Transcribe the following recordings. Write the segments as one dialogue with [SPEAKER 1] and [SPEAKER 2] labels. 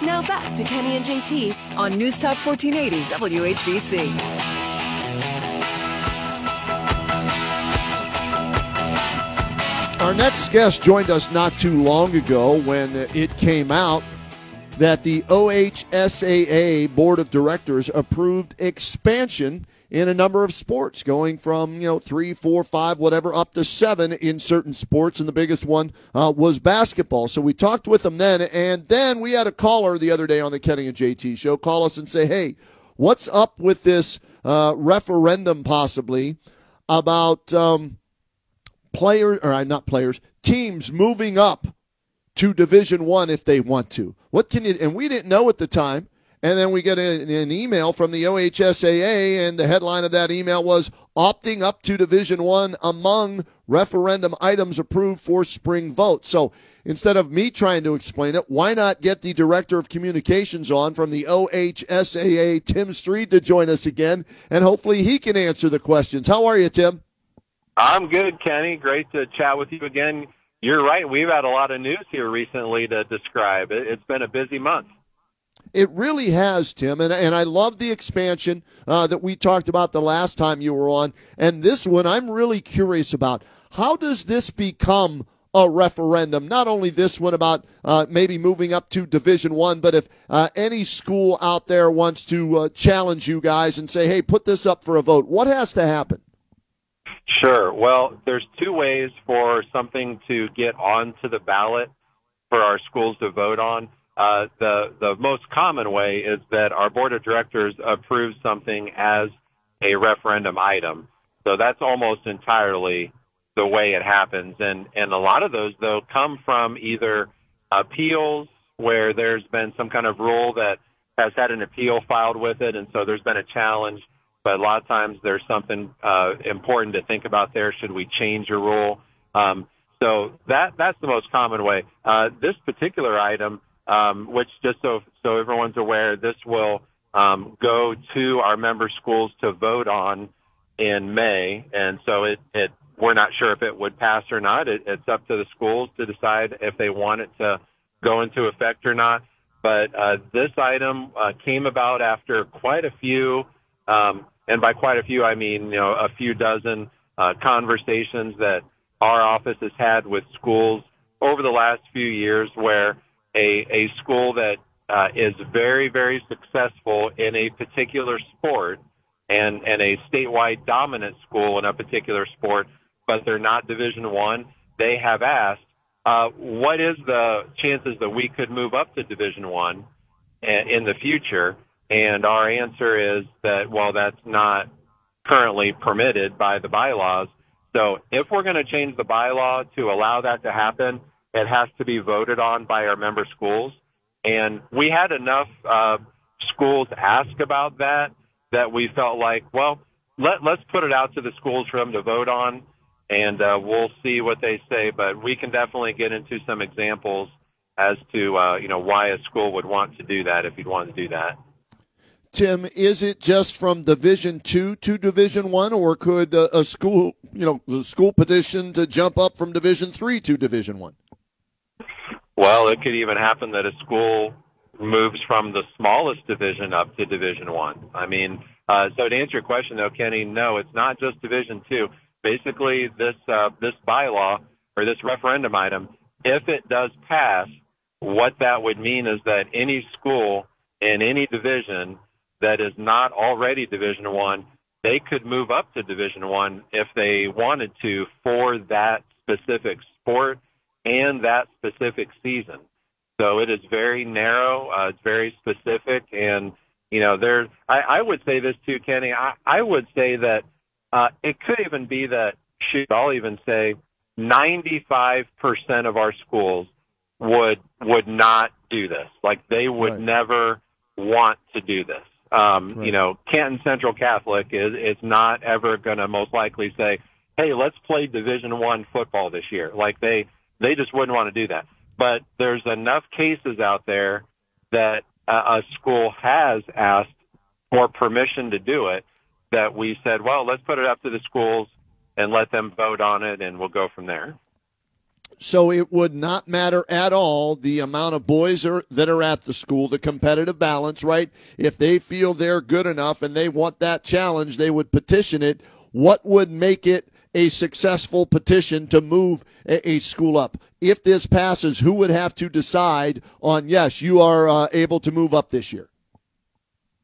[SPEAKER 1] Now back to Kenny and JT on News Talk 1480 WHBC.
[SPEAKER 2] Our next guest joined us not too long ago when it came out that the OHSAA Board of Directors approved expansion in a number of sports, going from you know three, four, five, whatever, up to seven in certain sports, and the biggest one uh, was basketball. So we talked with them then, and then we had a caller the other day on the Kenny and JT show call us and say, "Hey, what's up with this uh, referendum possibly about um, players or uh, not players, teams moving up to Division One if they want to. What can you? And we didn't know at the time. And then we get an, email from the OHSAA, and the headline of that email was opting up to Division One among referendum items approved for spring vote. So instead of me trying to explain it, why not get the director of communications on from the OHSAA, Tim Stried, to join us again, and hopefully he can answer the questions. How are you, Tim?
[SPEAKER 3] I'm good, Kenny. Great to chat with you again. You're right. We've had a lot of news here recently to describe. It's been a busy month.
[SPEAKER 2] It really has, Tim, and and I love the expansion uh, that we talked about the last time you were on, and this one I'm really curious about. How does this become a referendum? Not only this one about uh, maybe moving up to Division One, but if uh, any school out there wants to uh, challenge you guys and say, "Hey, put this up for a vote," what has to happen?
[SPEAKER 3] Sure. Well, there's two ways for something to get onto the ballot for our schools to vote on. Uh, the the most common way is that our board of directors approves something as a referendum item. So that's almost entirely the way it happens, and and a lot of those though come from either appeals where there's been some kind of rule that has had an appeal filed with it, and so there's been a challenge but a lot of times there's something uh, important to think about there. Should we change a rule? Um, so that that's the most common way. Uh, this particular item, um, which just so so everyone's aware, this will um, go to our member schools to vote on in May, and so it it we're not sure if it would pass or not. It, it's up to the schools to decide if they want it to go into effect or not. But uh, this item uh, came about after quite a few um, and by quite a few, I mean, you know, a few dozen uh, conversations that our office has had with schools over the last few years where a, a school that uh, is very, very successful in a particular sport and, and a statewide dominant school in a particular sport, but they're not Division One, they have asked, uh, what is the chances that we could move up to Division One in the future? And our answer is that, well, that's not currently permitted by the bylaws. So if we're going to change the bylaw to allow that to happen, it has to be voted on by our member schools. And we had enough uh, schools ask about that that we felt like, well, let, let's put it out to the schools for them to vote on, and uh, we'll see what they say. But we can definitely get into some examples as to uh, you know why a school would want to do that if you'd want to do that.
[SPEAKER 2] Tim, is it just from Division Two to Division One, or could a, a school, you know, a school petition to jump up from Division Three to Division One?
[SPEAKER 3] Well, it could even happen that a school moves from the smallest division up to Division One. I. I mean, uh, so to answer your question, though, Kenny, no, it's not just Division Two. Basically, this uh, this bylaw or this referendum item, if it does pass, what that would mean is that any school in any division that is not already Division One, they could move up to Division One if they wanted to for that specific sport and that specific season. So it is very narrow. Uh, it's very specific, and you know, there. I, I would say this too, Kenny. I, I would say that uh, it could even be that. Shoot, I'll even say 95% of our schools would would not do this. Like they would
[SPEAKER 2] Right.
[SPEAKER 3] never want to do this. Um,
[SPEAKER 2] Right.
[SPEAKER 3] You know, Canton Central Catholic is is not ever going to most likely say, "Hey, let's play Division One football this year." Like they they just wouldn't want to do that. But there's enough cases out there that a, school has asked for permission to do it that we said, well, let's put it up to the schools and let them vote on it, and we'll go from there.
[SPEAKER 2] So it would not matter at all the amount of boys are, that are at the school, the competitive balance, right? If they feel they're good enough and they want that challenge, they would petition it. What would make it a successful petition to move a, a school up? If this passes, who would have to decide on, yes, you are uh, able to move up this year?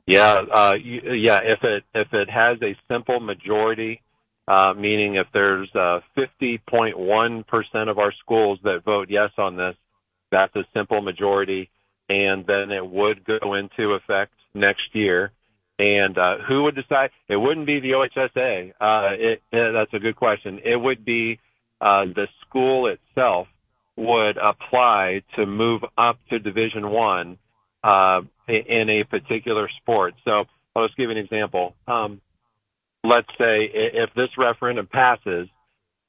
[SPEAKER 3] Yeah, uh, yeah. If it if it has a simple majority, uh, meaning if there's uh, 50.1 percent of our schools that vote yes on this, that's a simple majority, and then it would go into effect next year. And uh, who would decide? It wouldn't be the OHSAA. Uh, it, it, that's a good question. It would be uh, the school itself would apply to move up to Division One uh, in a particular sport. So I'll just give you an example. Um, let's say if this referendum passes,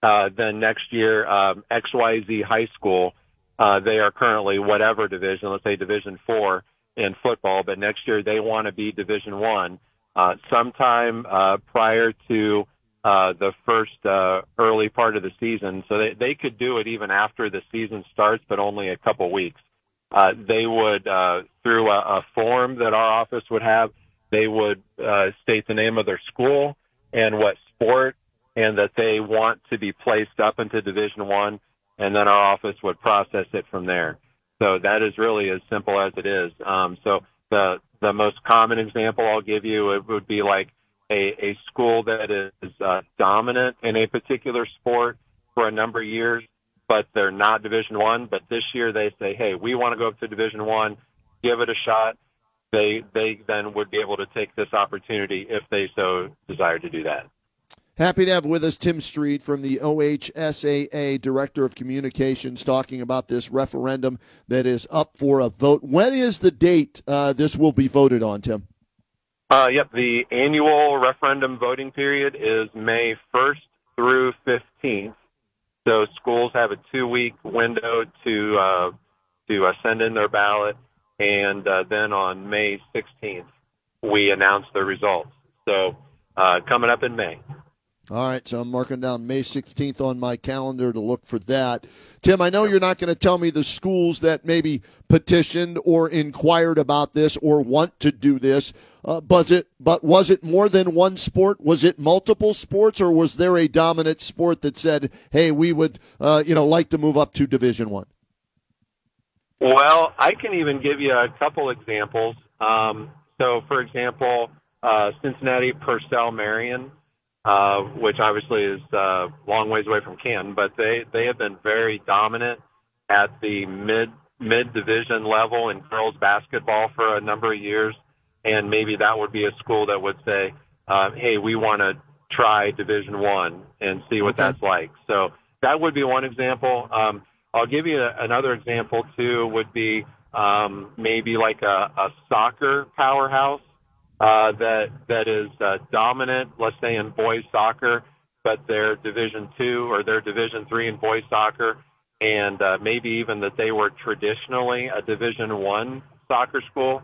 [SPEAKER 3] uh, then next year um, XYZ High School, uh, they are currently whatever division, let's say Division Four in football, but next year they want to be Division One. Uh, sometime uh, prior to uh, the first uh, early part of the season, so they, they could do it even after the season starts, but only a couple weeks uh, they would, uh, through a, a form that our office would have, they would uh, state the name of their school and what sport, and that they want to be placed up into Division One, and then our office would process it from there. So that is really as simple as it is. Um, so the the most common example I'll give you it would be like a, a school that is uh, dominant in a particular sport for a number of years but they're not Division One. But this year they say, hey, we want to go up to Division One, give it a shot. They they then would be able to take this opportunity if they so desire to do that.
[SPEAKER 2] Happy to have with us Tim Stried from the OHSAA, Director of Communications, talking about this referendum that is up for a vote. When is the date uh, this will be voted on, Tim?
[SPEAKER 3] Uh, yep, the annual referendum voting period is May 1st through 15th. So schools have a two-week window to uh, to uh, send in their ballot, and uh, then on May 16th we announce the results. So uh, coming up in May.
[SPEAKER 2] All right, so I'm marking down May 16th on my calendar to look for that. Tim, I know you're not going to tell me the schools that maybe petitioned or inquired about this or want to do this, uh, but it but was it more than one sport? Was it multiple sports, or was there a dominant sport that said, "Hey, we would uh, you know like to move up to Division One"?
[SPEAKER 3] Well, I can even give you a couple examples. Um, so, for example, uh, Cincinnati Purcell Marian, uh, which obviously is uh, long ways away from Canton, but they they have been very dominant at the mid mid division level in girls basketball for a number of years, and maybe that would be a school that would say, uh, "Hey, we want to try Division One and see what
[SPEAKER 2] Okay.
[SPEAKER 3] that's like." So that would be one example. Um, I'll give you a, another example too. Would be um, maybe like a, a soccer powerhouse uh, that that is uh, dominant, let's say in boys soccer, but they're Division two or they're Division three in boys soccer, and uh, maybe even that they were traditionally a Division one soccer school.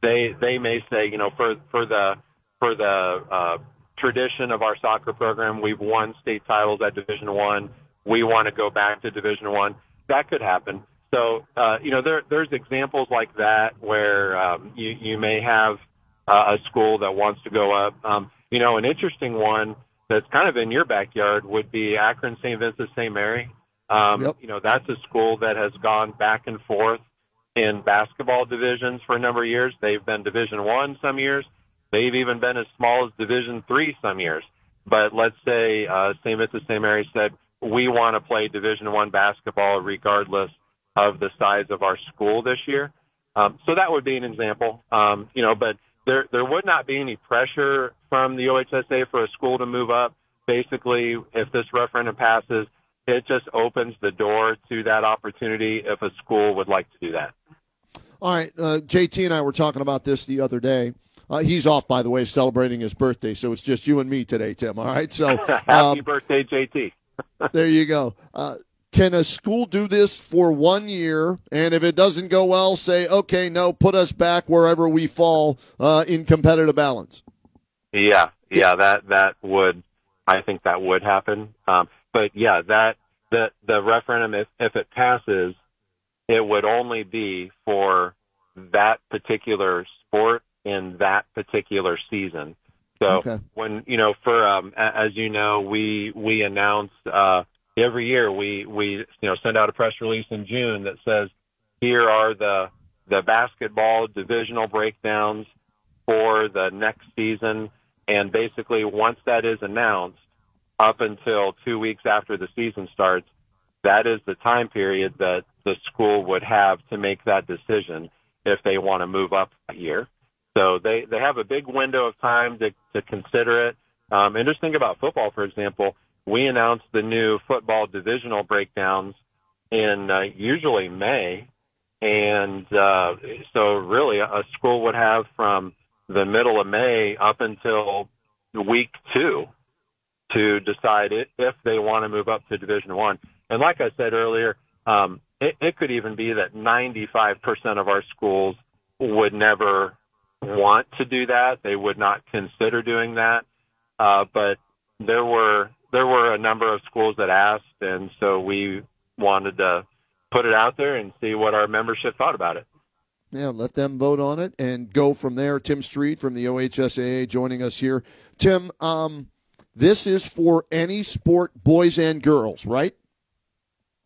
[SPEAKER 3] They they may say, you know, for for the for the uh, tradition of our soccer program, we've won state titles at Division one. We want to go back to Division one. That could happen. So uh, you know, there there's examples like that where um, you you may have uh, a school that wants to go up. Um, you know, an interesting one that's kind of in your backyard would be Akron St. Vincent St. Mary. Um,
[SPEAKER 2] Yep.
[SPEAKER 3] You know, that's a school that has gone back and forth in basketball divisions for a number of years. They've been Division One some years. They've even been as small as Division Three some years. But let's say uh, St. Vincent St. Mary said we want to play Division One basketball regardless of the size of our school this year. Um, so that would be an example. Um, you know, but there there would not be any pressure from the OHSAA for a school to move up. Basically, if this referendum passes, it just opens the door to that opportunity if a school would like to do that.
[SPEAKER 2] All right, uh, JT and I were talking about this the other day. Uh, he's off, by the way, celebrating his birthday, so it's just you and me today, Tim. All right, so
[SPEAKER 3] happy
[SPEAKER 2] um,
[SPEAKER 3] birthday, JT.
[SPEAKER 2] there you go. Uh, can a school do this for one year, and if it doesn't go well, say, okay, no, put us back wherever we fall uh, in competitive balance?
[SPEAKER 3] Yeah, yeah, that that would, I think that would happen. Um, but yeah, that the the referendum, if if it passes, it would only be for that particular sport in that particular season. So
[SPEAKER 2] Okay.
[SPEAKER 3] when you know, for um, as you know, we we announced. uh, every year we we you know send out a press release in June that says here are the the basketball divisional breakdowns for the next season, and basically once that is announced, up until two weeks after the season starts, that is the time period that the school would have to make that decision if they want to move up a year. So they, they have a big window of time to, to consider it. Um, and just think about football, for example. We announce the new football divisional breakdowns in uh, usually May. And uh, so really a school would have from the middle of May up until week two to decide it, if they want to move up to Division One. And like I said earlier, um, it, it could even be that 95% of our schools would never want to do that. They would not consider doing that. Uh, but there were there were a number of schools that asked, and so we wanted to put it out there and see what our membership thought about it.
[SPEAKER 2] Yeah, let them vote on it and go from there. Tim Stried from the OHSAA joining us here. Tim, um, this is for any sport, boys and girls, right?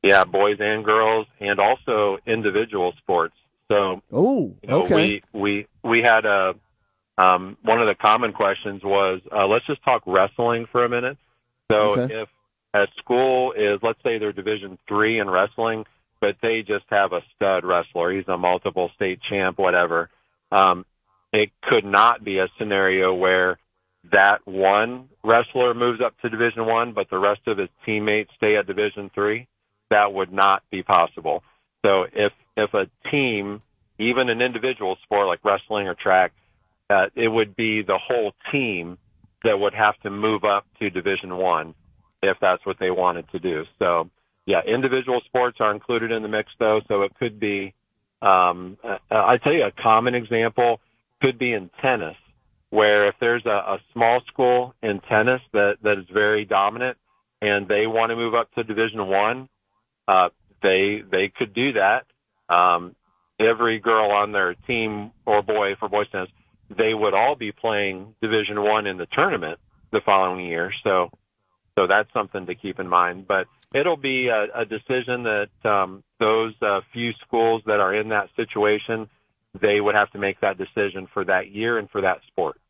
[SPEAKER 3] Yeah, boys and girls, and also individual sports. So
[SPEAKER 2] Oh,
[SPEAKER 3] you know,
[SPEAKER 2] okay.
[SPEAKER 3] we we we had a um, one of the common questions was uh, let's just talk wrestling for a minute. So
[SPEAKER 2] Okay.
[SPEAKER 3] if a school is let's say they're Division three in wrestling, but they just have a stud wrestler, he's a multiple state champ, whatever. Um, it could not be a scenario where that one wrestler moves up to Division one, but the rest of his teammates stay at Division three. That would not be possible. So if if a team, even an individual sport like wrestling or track, uh, it would be the whole team that would have to move up to Division One if that's what they wanted to do. So yeah, individual sports are included in the mix though. So it could be, um, I tell you, a common example could be in tennis, where if there's a, a small school in tennis that that is very dominant and they want to move up to Division One, uh, they they could do that. Um, every girl on their team or boy for boys tennis, they would all be playing Division One in the tournament the following year. So so that's something to keep in mind. But it'll be a, a decision that um, those uh, few schools that are in that situation, they would have to make that decision for that year and for that sport.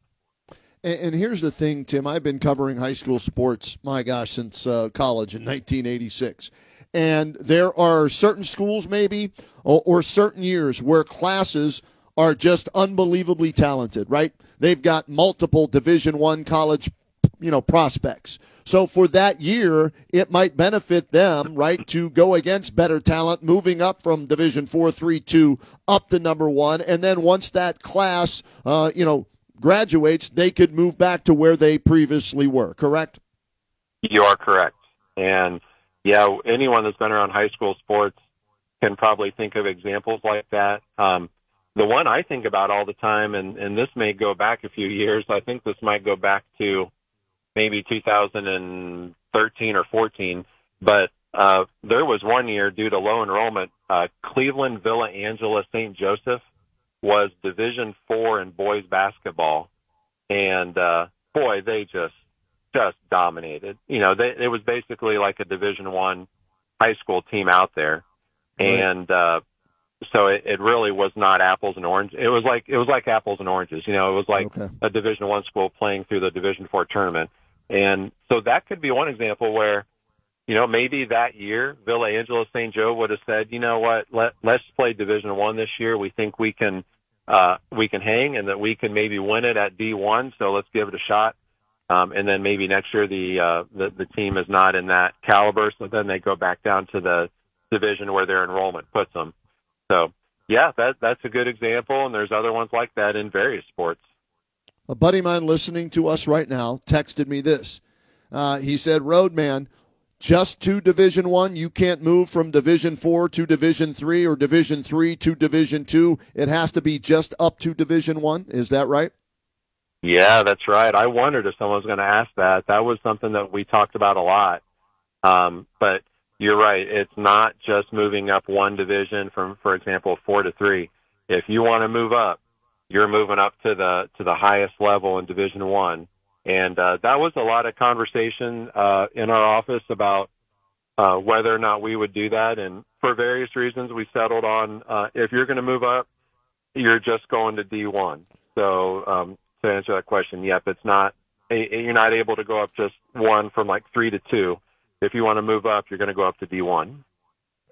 [SPEAKER 2] And, and here's the thing, Tim. I've been covering high school sports, my gosh, since uh, college in 1986. And there are certain schools, maybe, or, or certain years where classes are just unbelievably talented, right? They've got multiple Division One college, you know, prospects. So for that year, it might benefit them, right, to go against better talent, moving up from Division Four, Three, Two up to number one, and then once that class, uh, you know, graduates, they could move back to where they previously were. Correct?
[SPEAKER 3] You are correct. And yeah, anyone that's been around high school sports can probably think of examples like that. Um, the one I think about all the time, and, and this may go back a few years, I think this might go back to maybe 2013 or 14, but uh, there was one year due to low enrollment, uh, Cleveland Villa Angela St. Joseph was Division Four in boys basketball, and uh, boy, they just just dominated. You know, they, it was basically like a Division One high school team out there,
[SPEAKER 2] Right.
[SPEAKER 3] and uh, so it, it really was not apples and oranges. It was like it was like apples and oranges. You know, it was like
[SPEAKER 2] Okay.
[SPEAKER 3] a Division One school playing through the Division Four tournament, and so that could be one example where. You know, maybe that year Villa Angela St. Joe would have said, you know what, let let's play Division One this year. We think we can uh we can hang and that we can maybe win it at D one, so let's give it a shot. Um and then maybe next year the uh the, the team is not in that caliber, so then they go back down to the division where their enrollment puts them. Yeah, that that's a good example, and there's other ones like that in various sports.
[SPEAKER 2] A buddy of mine listening to us right now texted me this. Uh, he said, "Roadman, just to Division One. You can't move from Division Four to Division Three or Division Three to Division Two. It has to be just up to Division One. Is that right?"
[SPEAKER 3] Yeah, that's right. I wondered if someone was going to ask that. That was something that we talked about a lot. Um, but you're right. It's not just moving up one division from, for example, four to three. If you want to move up, you're moving up to the to the highest level in Division One. And uh, that was a lot of conversation uh, in our office about uh, whether or not we would do that. And for various reasons, we settled on uh, if you're going to move up, you're just going to D1. So um, to answer that question, yep, it's not. You're not able to go up just one from like three to two. If you want to move up, you're going to go up to D1.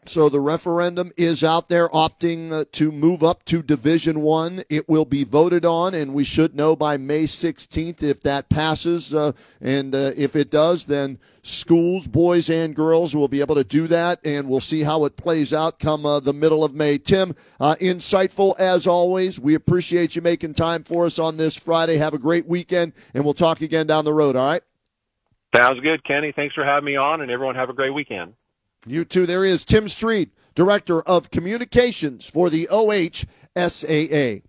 [SPEAKER 2] So the referendum is out there opting uh, to move up to Division One. It will be voted on, and we should know by May 16th if that passes. Uh, and uh, if it does, then schools, boys and girls, will be able to do that, and we'll see how it plays out come uh, the middle of May. Tim, uh, insightful as always. We appreciate you making time for us on this Friday. Have a great weekend, and we'll talk again down the road. All right.
[SPEAKER 3] Sounds good, Kenny. Thanks for having me on, and everyone have a great weekend.
[SPEAKER 2] You too. There is Tim Stried, Director of Communications for the OHSAA.